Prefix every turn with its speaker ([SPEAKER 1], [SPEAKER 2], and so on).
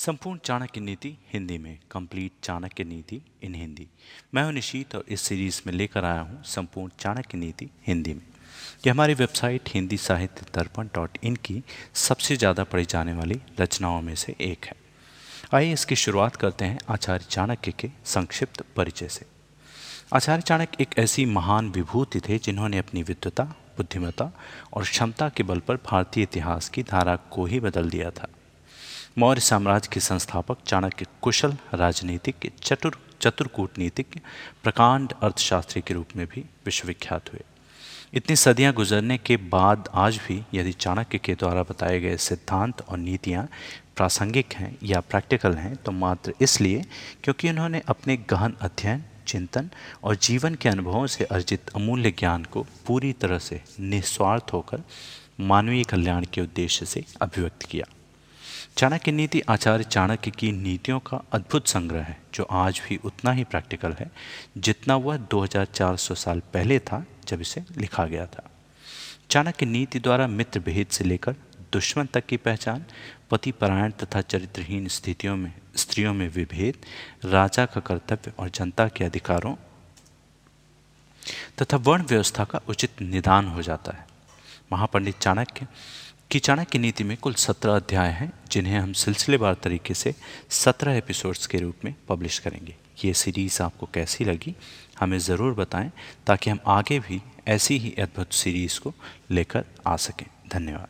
[SPEAKER 1] संपूर्ण चाणक्य नीति हिंदी में कंप्लीट चाणक्य नीति इन हिंदी। मैं हूँ निशीत और इस सीरीज़ में लेकर आया हूँ संपूर्ण चाणक्य नीति हिंदी में। यह हमारी वेबसाइट हिंदी साहित्य दर्पण डॉट इन की सबसे ज़्यादा पढ़ी जाने वाली रचनाओं में से एक है। आइए इसकी शुरुआत करते हैं आचार्य चाणक्य के संक्षिप्त परिचय से। आचार्य चाणक्य एक ऐसी महान विभूति थे जिन्होंने अपनी विद्वता बुद्धिमता और क्षमता के बल पर भारतीय इतिहास की धारा को ही बदल दिया था। मौर्य साम्राज्य के संस्थापक, चाणक्य कुशल, राजनीतिक, चतुर चतुर कूटनीतिक, प्रकांड अर्थशास्त्री के रूप में भी विश्वविख्यात हुए। इतनी सदियाँ गुजरने के बाद आज भी यदि चाणक्य के द्वारा बताए गए सिद्धांत और नीतियाँ प्रासंगिक हैं या प्रैक्टिकल हैं तो मात्र इसलिए क्योंकि उन्होंने अपने गहन अध्ययन, चिंतन और जीवन के अनुभवों से अर्जित अमूल्य ज्ञान को पूरी तरह से निस्वार्थ होकर मानवीय कल्याण के उद्देश्य से अभिव्यक्त किया। चाणक्य नीति आचार्य चाणक्य की नीतियों का अद्भुत संग्रह है, जो आज भी उतना ही प्रैक्टिकल है जितना वह 2400 साल पहले था जब इसे लिखा गया था। चाणक्य नीति द्वारा मित्र भेद से लेकर दुश्मन तक की पहचान, पति परायण तथा चरित्रहीन स्थितियों में, स्त्रियों में विभेद, राजा का कर्तव्य और जनता के अधिकारों तथा वर्ण व्यवस्था का उचित निदान हो जाता है। महापंडित चाणक्य की चाणक्य नीति में कुल सत्रह अध्याय हैं, जिन्हें हम सिलसिलेवार तरीके से सत्रह एपिसोड्स के रूप में पब्लिश करेंगे। ये सीरीज़ आपको कैसी लगी, हमें ज़रूर बताएँ, ताकि हम आगे भी ऐसी ही अद्भुत सीरीज़ को लेकर आ सकें। धन्यवाद।